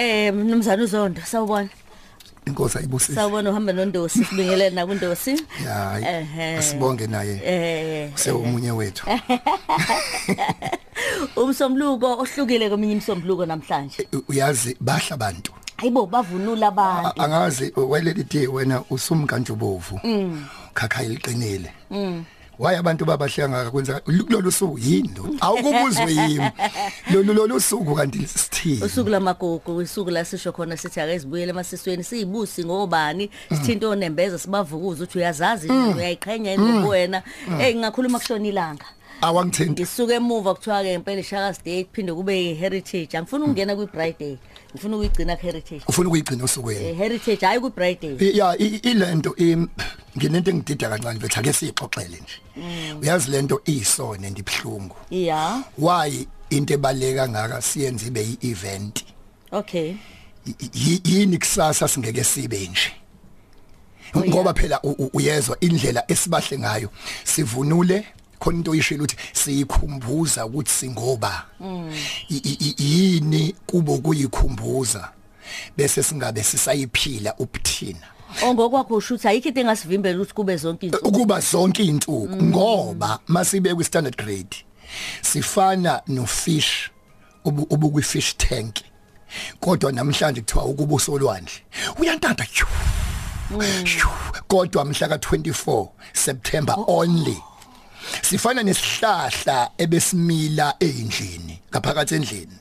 Eh mnumzana uzondo sawubona. inkosi ayibusise Sawubona uhamba nondosi sibingelele nakundosi. ya Ehhe. asibonge naye Eh sewumunye wethu umsombuluko ohlukile kweminye imsombuluko namhlanje. U- uyazi bahla abantu Hayibo bavunula abantu. angazi weleli day wena usumkantshubovu khakha iliqinile waye abantu babahle ngaka kwenza kulolu suku? Yini lo awukubuzwe yimi lolu lolu suku kanti sithini? Usuku lamagogo, usuku la sisho khona sithi ake sibuyele emasisweni siyibusi ngobani, sithinto onembeza sibavukuza uthi uyazazi uyayiqhenya yini wena. Eh ngakhuluma kushona ilanga. awangithinta ngisuka emuva kuthiwa ke impela Shaka's Day kuphinde kube heritage angifuni ukungena kwi Bright Day ngifuna ukuyigcina heritage ufuna ukuyigcina osukwini eh, heritage hayi kwi Bright Day I- ya ilento nginento engidida kancane bethu ake siyixoxele nje. Uyazi lento isone ndibhlungu yeah why into ebaleka ngaka siyenze ibe i-event? Okay. Yini kusasa singeke sibe nje? Oh, ngoba phela uyezwa indlela esibahle ngayo sivunule khona into oyishilo ukuthi siyikhumbuza ukuthi singoba yini kubo kuyikhumbuza bese singabe sisayiphila ubuthina ongokwakho usho ukuthi ayikho into engasivimbela ukuthi kube zonke izinto ukuba zonke izinsuku ngoba masibe ku standard grade sifana no fish ubu ubukwi fish tank. Kodwa namhlanje kuthiwa ukubuso olwandle uyantanta shoo, shoo, kodwa mhla ka24 September only sifana nesihlahla ebesimila endlini ngaphakathi endlini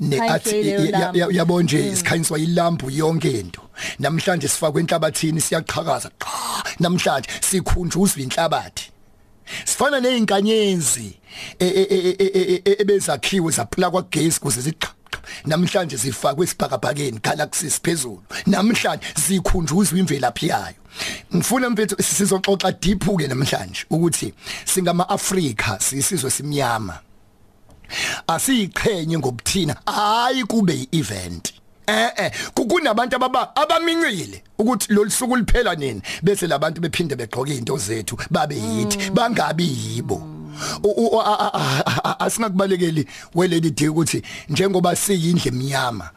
ne Hayi, athi leyo ya- ya- lambu. ya- yabo nje isikhanyiswa ilambu yonke into namhlanje sifakwe enhlabathini siyaqhakaza qha namhlanje sikhunjuzwa inhlabathi sifana nezinkanyezi e- e- e- e- e- e- ebezakhiwe zaphila kwagesi kuze ziqha namhlanje zifakwe esibhakabhakeni galaxies phezulu. Namhlanje zikhunjuzwa imvelaphi yayo. Ngifuna mfethu sizoxoxa deep ke namhlanje ukuthi singama Africa sisizwe simnyama. Asiyiqhenye ngobuthina hayi kube i-event. Eh eh kunabantu ababa abamincile ukuthi lolu suku liphela nini bese labantu bephinde begqoke izinto zethu babe yithi bangabi yibo. U- u- a- a- a- a- asingakubalekeli weleli day ukuthi njengoba siyindle emnyama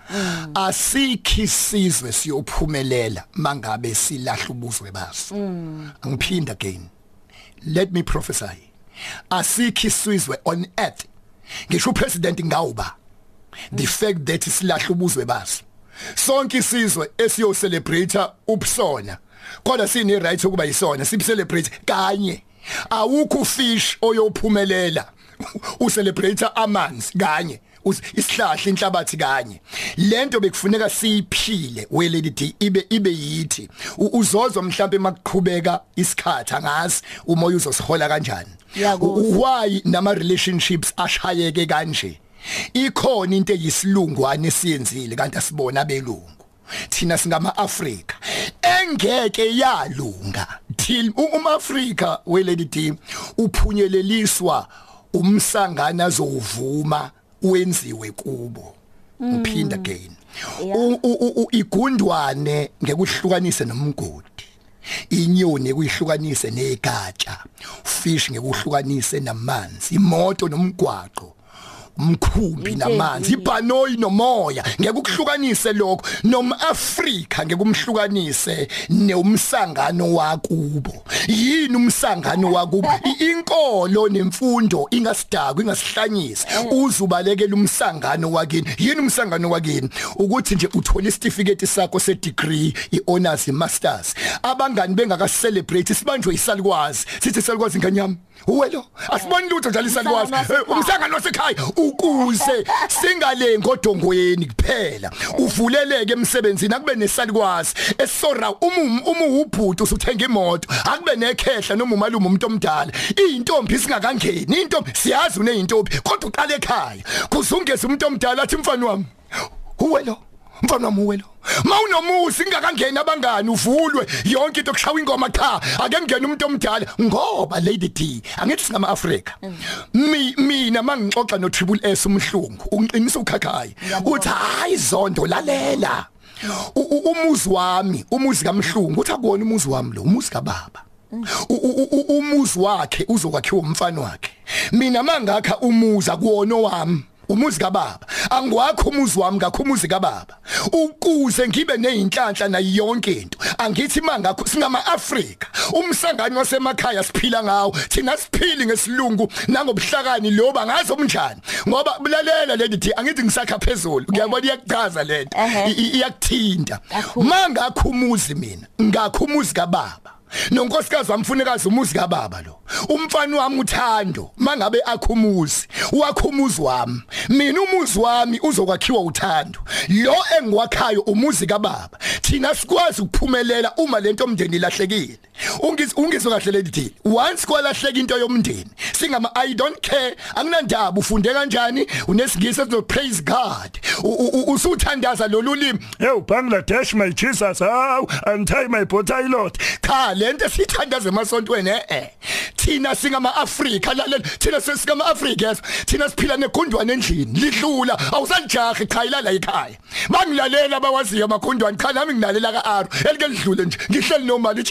asikhi sizwe siyophumelela mangabe silahla ubuzwe baso angiphinda again. Let me prophesy. Asikhi isizwe on earth. Ngisho upresident ngawuba the fact that silahla ubuzwe baso sonke isizwe esiyo celebrate ubusona. Kodwa sine right ukuba yisona sibe celebrate kanye. Awukho fish oyophumelela. Ucelebrate amanzi kanye isihlahla inhlabathi kanye. Lento bekufuneka siyiphile weledi day ibe ibe yithi. Uzozwa mhlambe makuqhubeka isikhathi angazi umoya uzosihola kanjani. Why nama relationships ashayeke kanje? Ikhona into eyisilungwane esiyenzile kanti asibona belungu thina singama Africa engeke yalunga. Till uma Africa weledi team uphunyeleliswa umsangana azovuma wenziwe kubo. Uphinda again. U- u- igundwane ngekuhlukanise nomgodi. Inyoni kuyihlukanise negatsha. Fish ngekuhlukanise namanzi imoto nomgwaqo. Umkhumbi namanzi ibhanoyi nomoya. Ngeke ukuhlukanise lokho nomAfrika ngeke umhlukanise neumsangano wakubo. Yini umsangano wakubo? Inkolo nemfundo ingasidakwa ingasihlanyisa. Uzubalekela umsangano wakini. Yini umsangano wakini? Ukuthi nje uthola isitifiketi sakho se degree iHonors iMasters. Abangani bengaka celebrate sibanjwe isalikwazi sithi salikwazi nganyama uwelo asiboni lutho njalo Umhlangano wasekhaya. umhlangano wasekhaya ukuze singalengi odongweni kuphela. Uvuleleke emsebenzini akube nesalikwazi esora uma uma ubhuti usuthenga imoto. Akube nekhehla noma umalume umuntu omdala. Intombi singakangeni intombi siyazi uneyintombi kodwa uqala ekhaya. Kuzungeza umuntu omdala athi mfana wami uwelo mfana wami uwelo. Mawunomusi ingakangeni abangani uvulwe. Yonke into kushawa ingoma cha. Ake ngene umuntu omdala. Ngoba lady D angithi singama Africa Mi- mina mangixoxa no Triple S umhlungu ungiqinisa ukhakhaya uthi hayi zondo lalela. U- u- umuzi wami umuzi kamhlungu uthi akona umuzi wami lo umuzi kababa. U- u- u- umuzi wakhe uzokwakhiwa umfana wakhe. Mina mangakha umuzi akuwona wami umuzi kababa. Angwakho umuzi wami ngakho umuzi kababa. Ukuze ngibe nezinhlanhla nayo yonke into. Angithi mangakho singama Africa umsangano wasemakhaya siphila ngawo. Thina siphili ngesilungu nangobuhlakani lo bangazo umnjani ngoba bulalela lelithi angithi ngisakha phezulu. Ngiyabona iyakuchaza lento. Ehhe. I- iyakuthinta. Kakhulu. mangakho umuzi mina ngakho umuzi kababa. Nonkosikazi wamfunekazi umuzi kababa lo. Umfana wami uthando mangabe akhumuzi wakhumuzi wami. Mina umuzi wami uzokwakhiwa uthando. Lo engiwakhayo umuzi kababa. Thina sikwazi ukuphumelela uma lento omndeni ilahlekile. Ungizwe ungizwe kahle lelithi once kwalahleka into yomndeni singama i don't care. Akunandaba ufunde kanjani? Unesingisi ezo praise god. U- u- u- usuthandaza lolulimi Yo Bangladesh my Jesus. How untie my bow lot cha lento esithandaza emasontweni eh eh. Thina singama Africa lalela thina singama Africa yes. Thina siphila negundwane endlini lidlula awusanjahi cha ilala ekhaya. Bangilalela abawaziyo amagundwane cha nami nginalela ka Aro elike lidlule nje ngihleli nomali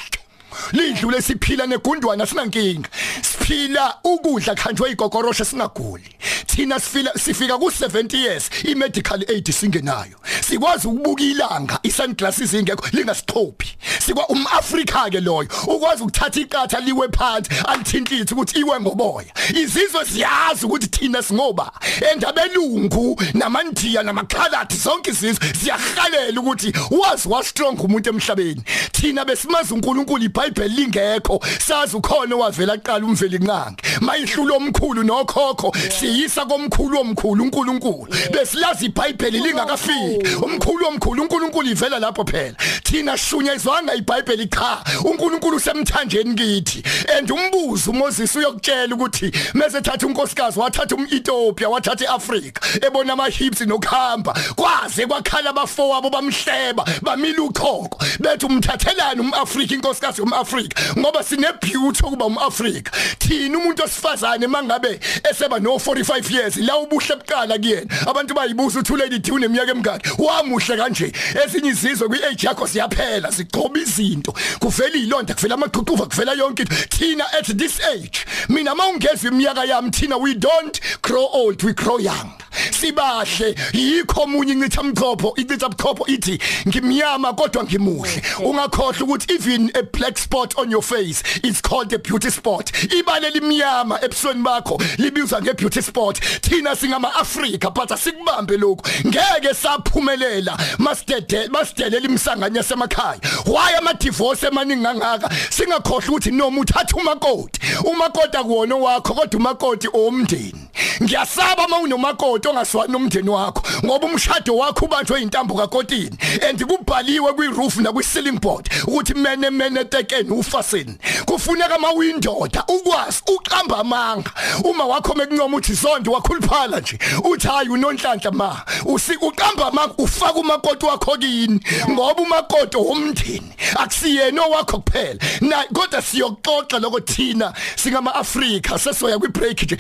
lidlule siphila negundwana sinankinga siphila ukudla khanjwe igogorosha singaguli. Thina sifika sifika ku 70 years i medical aid singenayo. Sikwazi ukubuka ilanga i sunglasses ingekho lingasixhophi sikwa umAfrika ke loyo ukwazi ukuthatha ikatha liwe phansi alithintithi ukuthi iwe ngoboya. Izizwe siyazi ukuthi thina singoba. Endabelungu namandiya namakhaladi zonke izizwe siyahalela ukuthi wazi wa strong umuntu emhlabeni. Thina besimazi uNkulunkulu iBhayibheli lingekho. Sazi ukhona owavela aqala umveli nqangi mayihlulo omkhulu nokhokho siyisa komkhulu omkhulu uNkulunkulu. Besilazi iBhayibheli lingakafiki. Umkhulu omkhulu uNkulunkulu ivela lapho phela. Thina shunyezwanga iBhayibheli cha. uNkulunkulu usemthanjeni kithi. And umbuzo uMoses uyokutshela ukuthi mase thatha unkosikazi wathatha umEthiopia wathatha eAfrica ebona ama hips nokuhamba kwaze kwakhala abafowabo bamhleba bamila ukhoko bethi umthathelani umAfrika inkosikazi yomAfrika ngoba sine beauty ukuba umAfrika thina umuntu osifazane mangabe eseba no 45 years la ubuhle buqala kuyena. Abantu bayibuza uthi lady D uneminyaka emingaki. Wamuhle kanje. Ezinye izizwe kwi age yakho siyaphela sigcoba izinto. Kuvela ilonda kuvela amaqhuquva kuvela yonke into. Thina at this age mina mawungezwe iminyaka yami thina we don't grow old we grow young. Sibahle. Yikho omunye incitha mchopho incitha mchopho ithi ngimnyama kodwa ngimuhle. Ungakhohle ukuthi even a black spot on your face it's called a beauty spot. Ibale limnyama ebusweni bakho libizwa nge beauty spot. Thina singama Africa but asikubambe lokho ngeke saphumelela masidede masidelela imsanganya semakhaya. Why ama divorce emaningi ngangaka singakhohle ukuthi noma uthatha umakoti umakoti akuwona wakho kodwa umakoti omndeni ngiyasaba uma unomakoti ongaswani nomndeni wakho ngoba umshado wakho ubanjwe intambo kakotini and kubhaliwe kwi roof na kwi ceiling board ukuthi mene mene tekeni ufasini. Kufuneka ama windoda ukwazi uqamba amanga. Uma wakho mekuncoma uthi zonke wakhuluphala nje uthi hayi unonhlanhla ma. Usi uqamba amanga ufaka umakoti wakho kini ngoba umakoti womndeni akusiyena owakho kuphela. Na kodwa siyoxoxa lokho thina singama Africa sesoya kwi break nje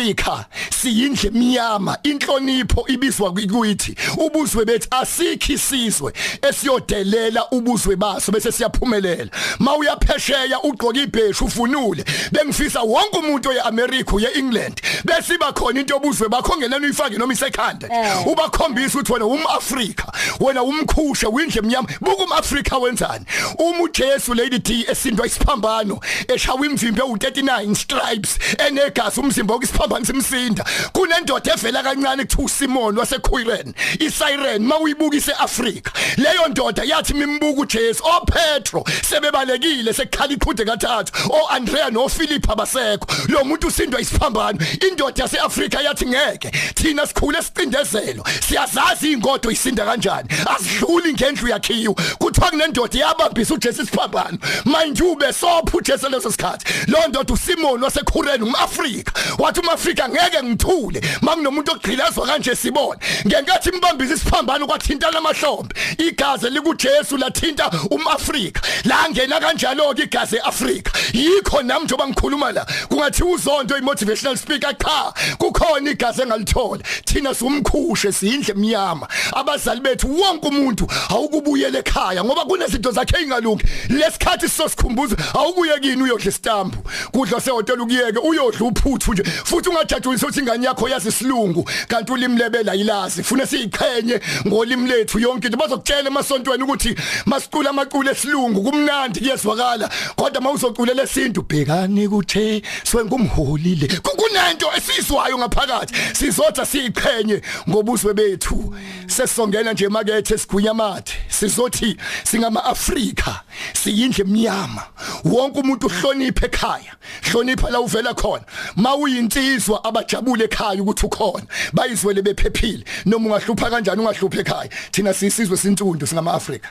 singama Africa siyindle emnyama inhlonipho ibizwa kuyithi ubuzwe bethu asikhi isizwe esiyodelela ubuzwe baso bese siyaphumelela. Mawuyaphesheya ugqoka ibheshu ufunule bengifisa wonke umuntu oyeAmerica uyeEngland bese iba khona into obuzwe bakho ngenani uyifake noma isekhanda. Eh. ubakhombisa ukuthi wena umAfrika wena umkhushe windle emnyama buka umAfrika wenzani? Uma uJesu lady D esindwa isiphambano eshawa imvimbe u39 stripes enegazi umzimba wokisiphambano simsinda. Kunendoda evela kancane kuthiwa uSimon waseQuiren isiren mawuyibuka iseAfrika leyo ndoda yathi mimbuka uJesu oPetro sebebalekile sekhala iqhude kathathu. oAndrea noPhilip abasekho lo muntu usindwa isiphambano indoda yaseAfrika yathi ngeke thina sikhule sicindezelo siyazazi ingodo isinda kanjani. Asidluli ngendlu yakhiwa kuthiwa kunendoda yabambisa uJesu isiphambano. Mind you besopha uJesu leso sikhathi. Lo ndoda uSimon waseQuiren umAfrika wathi umAfrika ngeke ngithule. Makunomuntu ogqilazwa kanje sibona ngenkathi imbambisa isiphambano kwathintana amahlombe. Igazi likuJesu lathinta umAfrika. La ngena kanjalo ke igazi eAfrika. Yikho nami njoba ngikhuluma la kungathi uzondo imotivational speaker cha kukhona igazi engalithola. Thina sumkhushe sindle emnyama abazali bethu wonke umuntu awukubuyela ekhaya ngoba kunezinto zakhe engalungi lesikhathi sosikhumbuza awubuye kini uyodla istambu kudla sehotela ukuyeke uyodla uphuthu nje futhi ungajajulisa ukuthi ingane yakho yazi isilungu kanti ulimi lebe kuphela ilazi funa siyiqhenye ngolimi lethu yonke into. Bazokutshela emasontweni ukuthi masicula amacule esilungu kumnandi kuyezwakala. Kodwa mawuzocula lesintu bhekani kuthe swengumholile kunento esizwayo ngaphakathi. Sizotha siyiqhenye ngobuzwe bethu. Sesongena nje emakethe sigunyamathe sizothi singama Afrika siyindle emnyama. Wonke umuntu uhloniphe ekhaya hlonipha la uvela khona. Mawuyinsizwa abajabule ekhaya ukuthi ukhona. Bayizwele bephephile. Noma ungahlupha kanjani ungahluphe ekhaya. Thina sisizwe sintundu singama Afrika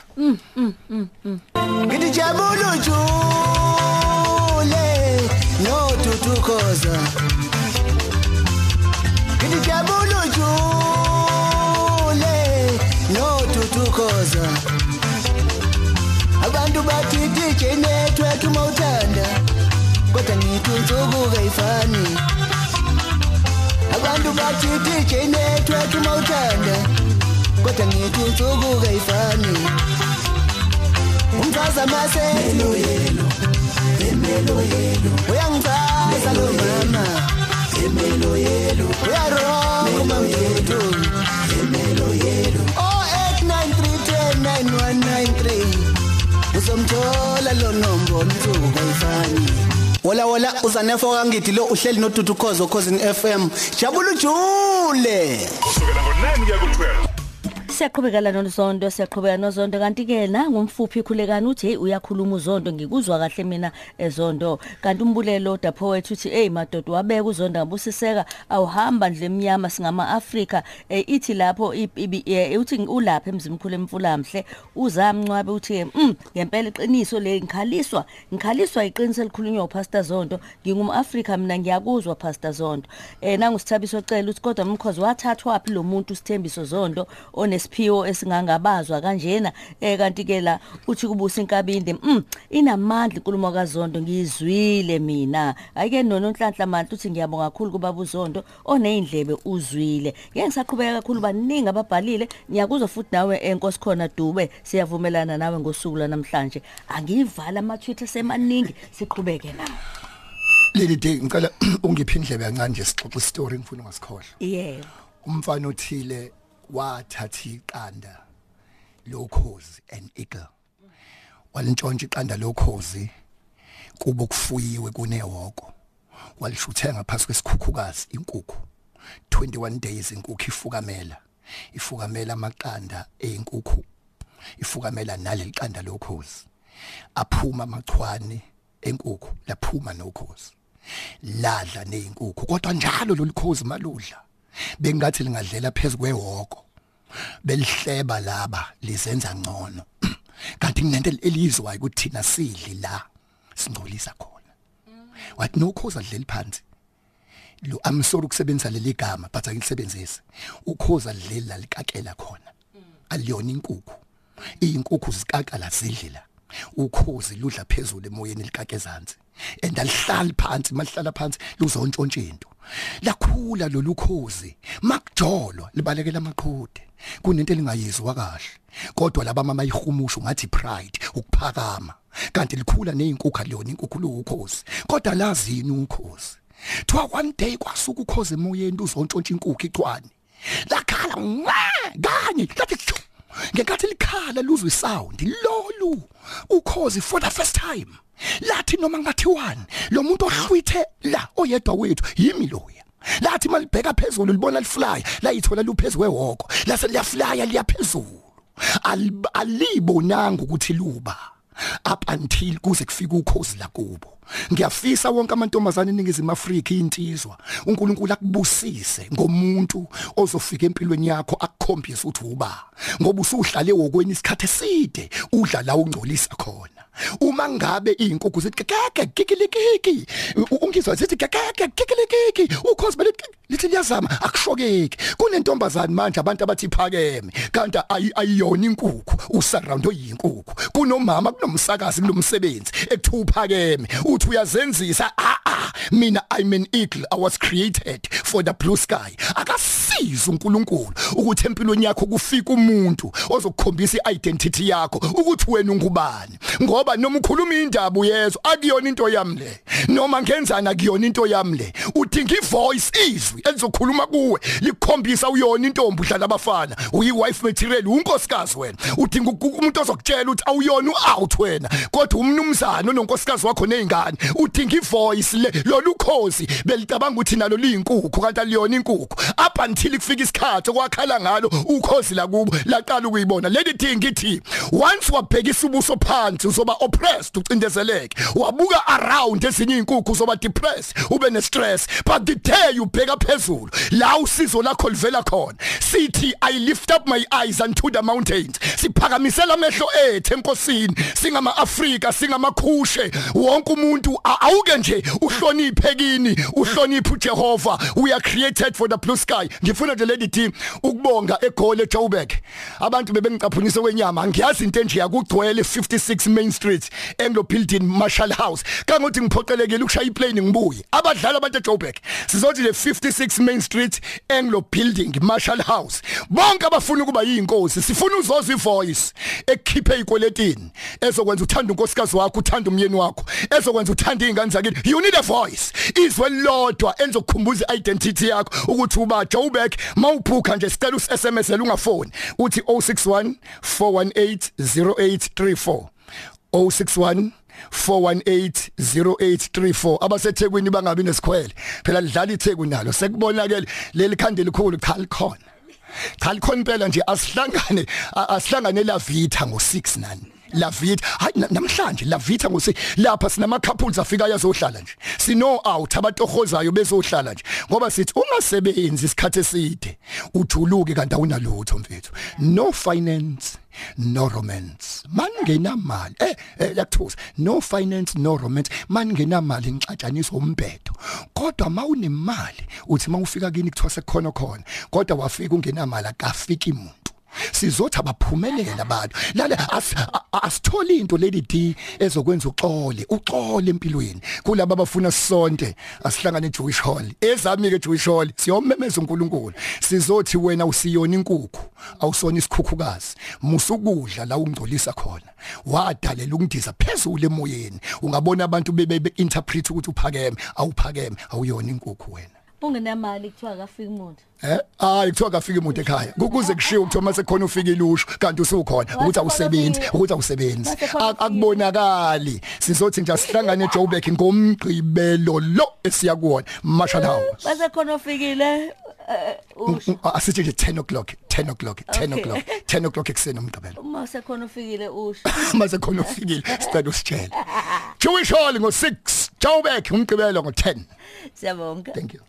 ngithi jabulu jule no tutukoza ngithi jabulu jule no tutukoza abantu bathi DJ network mawuthanda kodwa ngithi unsuku kayifani abantu bathi DJ network mawuthanda kodwa ngithi unsuku kayifani umfaza mase yelo yelo emelo yelo. Uyangichaza lo mama emelo yelo uyaroka mamfethu emelo yelo. Oh 89339193 uzomthola lo nombo mtsuku kayifani Wola wola uzanefo kangithi lo uhleli nodudu khozo khosini FM jabulu jule kusukela ngo9 kuya ku12 Siyaqhubekela nozondo siyaqhubeka nozondo. Kanti ke nangumfuphi ikhulekani uthi hey uyakhuluma uzondo ngikuzwa kahle mina ezondo. Kanti umbulelo dapho wethu uthi hey madoda wabeka uzondo ngabusiseka awuhamba ndle emnyama singama Africa eh, ithi lapho i- ibi- eh, uthi ulapha emzimkhulu emfulamhle uzamncwabe uthi ke, mm ngempela iqiniso le ngikhaliswa ngikhaliswa iqiniso elikhulunywa uPastor Zondo. Ngingum Africa mina ngiyakuzwa Pastor Zondo. Eh nangusithabiso cela uthi kodwa umkhozi wathathwa phi lo muntu sithembiso Zondo onesiphiwo esingangabazwa kanjena. Eh kanti ke la uthi kubusa inkabinde mm inamandla inkulumo kaZondo ngiyizwile mina. Ayike nononhlanhla manje uthi ngiyabonga kakhulu kubaba uZondo onezindlebe uzwile. Ngeke ngisaqhubeka kakhulu baningi ababhalile. Ngiyakuzwa futhi nawe enkosi khona Dube siyavumelana nawe ngosuku lanamhlanje angiyivala ama Twitter semaningi siqhubeke nawe. Leli day ngicela ungiphe indlebe kancane nje sixoxe istory ngifuna ungasikhohlwa. Yebo. Umfana othile wathatha iqanda lokhozi an eagle. Walintshontsha iqanda lokhozi kubo kufuyiwe kunehoko walishuthenga ngaphansi kwesikhukhukazi inkukhu. 21 days inkukhu ifukamela. Ifukamela amaqanda einkukhu. Ifukamela naleli qanda lokhozi. Aphuma amachwane enkukhu laphuma nokhozi. Ladla nezinkukhu kodwa njalo lolikhozi maludla. Bengathi lingadlela phezulu kwehoko belihleba laba lizenza ngcono. Kanti kunento elizwa ukuthi thina sidli la singcolisa khona. Wathi nokhozi adleli phansi. Lo I'm sorry ukusebenzisa leli gama but akilisebenzise ukhoza lidleli la likakela khona. Aliyona inkukhu. Izinkukhu zikakala zidlela ukhozi ludla phezulu emoyeni likake ezantsi and alihlali phansi malihlala phansi luzontshontsha into. Lakhula lolu khozi makujolwa libalekela amaqhude kunento elingayizwa kahle. Kodwa laba mama ihumusho ngathi pride ukuphakama kanti likhula nezinkukhu aliyona inkukhu lokhozi kodwa lazini ukhozi? Twa one day kwasuka ukhoze emoyeni uzontshontsha inkukhu icwane. Lakhala ngwa kanye lathi tshu. Ngenkathi likhala luzwe isound lolu ukhozi for the first time lathi noma ngathiwani lo muntu ohlwithe la oyedwa wethu yimi loya. Lathi malibheka phezulu libona lifly la yithola luphezulu kwehoko lase liyaflya liyaphezulu. Al- alibonanga ukuthi luba. Up until kuze kufike ukhozi lakubo ngiyafisa wonke amantombazane eningizimu Afrika insizwa uNkulunkulu akubusise ngomuntu ozofika empilweni yakho akukhombise ukuthi uba ngoba usuhlale wokweni isikhathe eside udla la ungcolisa khona. Uma ngabe izinkukhu zithi keke kikilikiki. Ungizwa zithi keke kikilikiki. Ukhozi belithi lithi liyazama akushokeki. Kunentombazane manje abantu abathi phakeme kanti ayi- ayiyona inkukhu usurround oyinkukhu kunomama kunomsakazi kulomsebenzi ekuthiwa uphakeme. Uthi uyazenzisa a a cha mina i'm an eagle i was created for the blue sky. Akasiza uNkulunkulu ukuthi empilweni yakho kufika umuntu ozokukhombisa iidentity yakho ukuthi wena ungubani. Ngoba noma ukhuluma indaba uyezwa akuyona into yami le. Noma ngenzana kuyona into yami le. Udinga ivoice izwi elizokhuluma kuwe likukhombisa uyona intombi udlala abafana. Uyiwife material unkosikazi wena. Udinga umuntu ozokutshela ukuthi awuyona uout wena. Kodwa umnumzana ononkosikazi wakho nezingane udinga ivoice le lolu khosi belicabanga ukuthi nalo liyinkukhu kanti aliyona inkukhu. Up until kufika isikhathi okwakhala ngalo ukhosi la kubo laqala ukuyibona. Leli thing ithi once wabhekisa ubuso phansi uzoba oppressed ucindezeleke. Wabuka around ezinye inkukhu uzoba depressed ube ne stress but the day ubheka phezulu la usizo lakho livela khona. Sithi i lift up my eyes unto the mountains. Siphakamisela amehlo ethu enkosini singama Afrika singamakhushe. Wonke umuntu awuke nje uhloniphe kini uhloniphe uJehova. We are created for the blue sky. Ngifuna nje lady team ukubonga egoli eJoburg. Abantu bebengicaphunisa kwenyama ngiyazi into enje yakugcwele 56 Main Street Anglo Building Marshall House. Kangothi ngiphoqelekile ukushaya iplane ngibuye. Abadlali abantu eJoburg sizothi le 56 Main Street Anglo Building Marshall House. Bonke abafuna ukuba yinkosi sifuna uzozwa ivoice ekhiphe ikweletini ezokwenza uthanda unkosikazi wakho uthanda umyeni wakho ezokwenza uthanda izingane zakini. You need a voice izwe lodwa enzokukhumbuza identity yakho ukuthi uba Joburg mawubhuka nje sicela uSMS ungafoni. Uthi 061 418 0834 061 4180834 abasethekwini bangabi nesikhwele. Phela lidlala ithekwini nalo. Sekubonakele leli khande likhulu cha likhona cha likhona impela nje asihlangane asihlangane la Vita ngo6 nani La Vita hayi namhlanje La Vita ngosi lapha sinama couples afika yazohlala nje. Sino out abatohozayo bezohlala nje ngoba sithi ungasebenzi isikhathi eside ujuluke kanti awunalutho mfethu. No finance no romance. Mangenamali eh, eh yakuthusa no finance no romance. Mangenamali ngixatshaniswa umbhedo kodwa mawunemali uthi mawufika kini kuthiwa sekukhona khona kodwa wafika ungenamali akafiki umuntu sizothi abaphumelela abantu lale asitholi into lady D ezokwenza uxole uxole empilweni kulabo abafuna sonke asihlangane eJewish Hall. Ezami ke Jewish Hall siyomemeza uNkulunkulu. Sizothi wena usiyona inkukhu awusona isikhukhukazi. Musukudla la ungcolisa khona. Wadalela ukundiza phezulu emoyeni. Ungabona abantu bebe interpret ukuthi uphakeme awuphakeme awuyona inkukhu wena. Ungenamali kuthiwa akafiki umuntu Eh hayi kuthiwa kafika umuntu ekhaya. Kukuze kushiwo kuthiwa mase khona ufika ilusho kanti usukhona ukuthi awusebenzi ukuthi awusebenzi. akubonakali. Sizothi nje sihlangane eJoburg ngomgqibelo lo esiya kuwona Marshall House. base khona ufikile asithi nje 10 o'clock 10 o'clock 10 o'clock 10 o'clock ekseni umgqibelo. Uma sekhona ufikile usho mase khona ufikile sicela usitshela Jewish Hall ngo6 Joburg umgqibelo ngo10 siyabonga. Thank you.